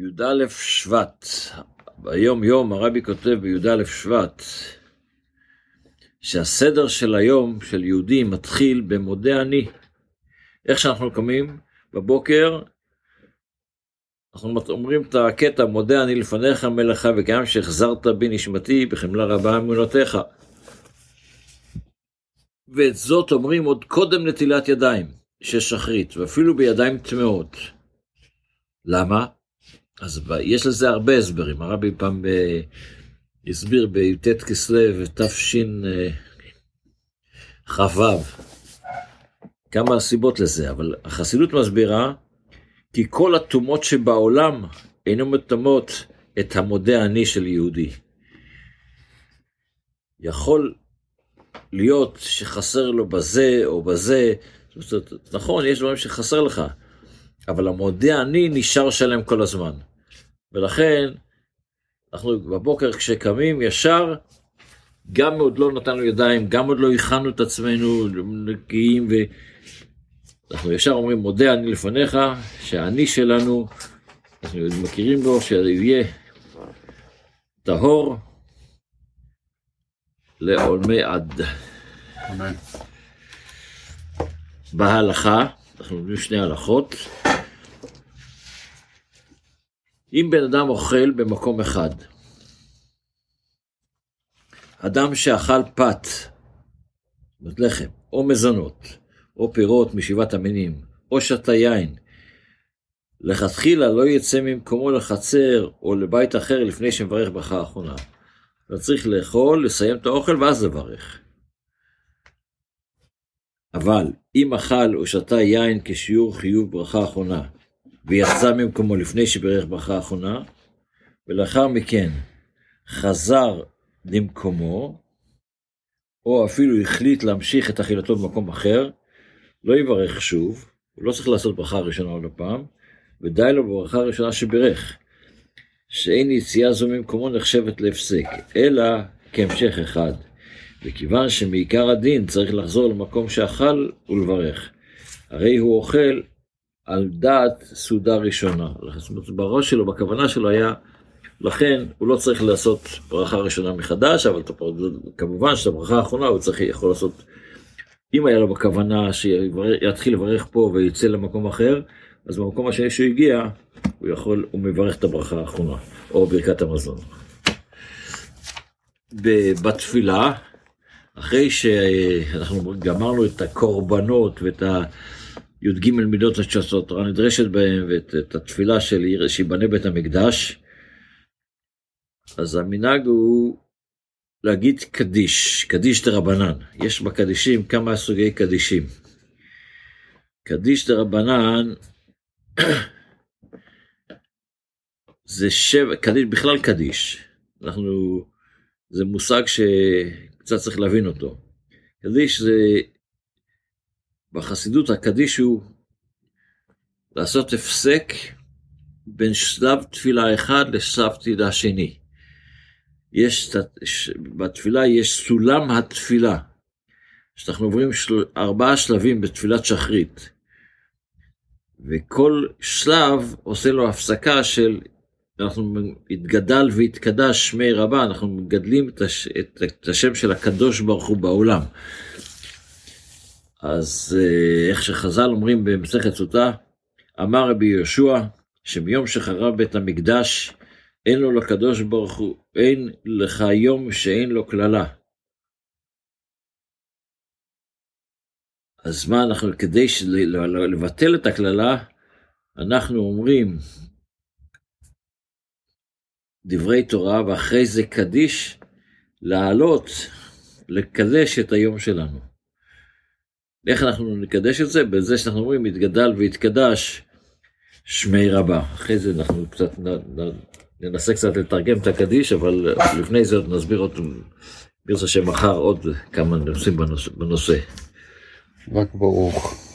י"א שבט, ביום יום הרבי כותב בי"א שבט, שהסדר של היום של יהודי מתחיל במודה אני. איך שאנחנו קמים בבוקר, אנחנו אומרים את הקטע, מודה אני לפניך מלאכה וגם שהחזרת בי נשמתי בחמלה רבה אמונותיך. ואת זאת אומרים עוד קודם נטילת ידיים של שחרית, ואפילו בידיים טמאות. למה? אז יש לזה הרבה הסברים, הרבי פעם ב... הסביר בי"ט כסלו תשכ"ו כמה סיבות לזה, אבל החסידות מסבירה כי כל הטומאות שבעולם אינו מטמאות את המודה אני של יהודי. יכול להיות שחסר לו בזה או בזה, זאת אומרת, נכון, יש דברים שחסר לך, אבל המודה אני נשאר שלם כל הזמן. ולכן, אנחנו בבוקר כשקמים ישר, גם עוד לא נתנו ידיים, גם עוד לא הכנו את עצמנו נקיים, ואנחנו ישר אומרים, מודה אני לפניך, שהאני שלנו, אנחנו מכירים בו, שיהיה טהור לעולמי עד. בהלכה, אנחנו לומדים שני הלכות. אם בן אדם אוכל במקום אחד, אדם שאכל פת, זאת לחם, או מזונות, או פירות משבעת המינים, או שתה יין, לכתחילה לא יצא ממקומו לחצר או לבית אחר לפני שמברך ברכה האחרונה. אתה צריך לאכול, לסיים את האוכל ואז לברך. אבל אם אכל או שתה יין כשיעור חיוב ברכה אחרונה, ויצא ממקומו לפני שברך ברכה האחרונה, ולאחר מכן חזר למקומו, או אפילו החליט להמשיך את אכילתו במקום אחר, לא יברך שוב, הוא לא צריך לעשות ברכה ראשונה עוד הפעם, ודי לו בברכה הראשונה שברך, שאין יציאה זו ממקומו נחשבת להפסק, אלא כהמשך אחד. וכיוון שמעיקר הדין צריך לחזור למקום שאכל ולברך. הרי הוא אוכל על דעת סעודה ראשונה. זאת אומרת, בראש שלו, בכוונה שלו היה, לכן הוא לא צריך לעשות ברכה ראשונה מחדש, אבל כמובן שאת הברכה האחרונה הוא צריך, יכול לעשות, אם היה לו בכוונה שיתחיל לברך פה ויצא למקום אחר, אז במקום השני שהוא הגיע, הוא יכול, הוא מברך את הברכה האחרונה, או ברכת המזון. בתפילה, אחרי שאנחנו גמרנו את הקורבנות ואת ה... י"ג מידות שהתורה נדרשת בהם, ואת התפילה של שיבנה בית המקדש, אז המנהג הוא להגיד קדיש, קדיש דה רבנן. יש בקדישים כמה סוגי קדישים. קדיש דה רבנן זה שבע, קדיש, בכלל קדיש. אנחנו, זה מושג שקצת צריך להבין אותו. קדיש זה בחסידות הקדיש הוא לעשות הפסק בין שלב תפילה אחד לשלב תפילה שני. יש, בתפילה יש סולם התפילה, שאנחנו עוברים של, ארבעה שלבים בתפילת שחרית, וכל שלב עושה לו הפסקה של, אנחנו התגדל והתקדש שמי רבה, אנחנו מגדלים את, הש, את, את השם של הקדוש ברוך הוא בעולם. אז אה, איך שחז"ל אומרים במסכת סוטה, אמר רבי יהושע, שמיום שחרב בית המקדש, אין לו לקדוש ברוך הוא, אין לך יום שאין לו קללה. אז מה אנחנו, כדי לבטל את הקללה, אנחנו אומרים דברי תורה, ואחרי זה קדיש, לעלות, לקדש את היום שלנו. איך אנחנו נקדש את זה? בזה שאנחנו אומרים, יתגדל ויתקדש שמי רבה. אחרי זה אנחנו קצת ננסה קצת לתרגם את הקדיש, אבל לפני זה עוד נסביר עוד, ברצה שמחר עוד כמה נושאים בנושא. רק ברוך.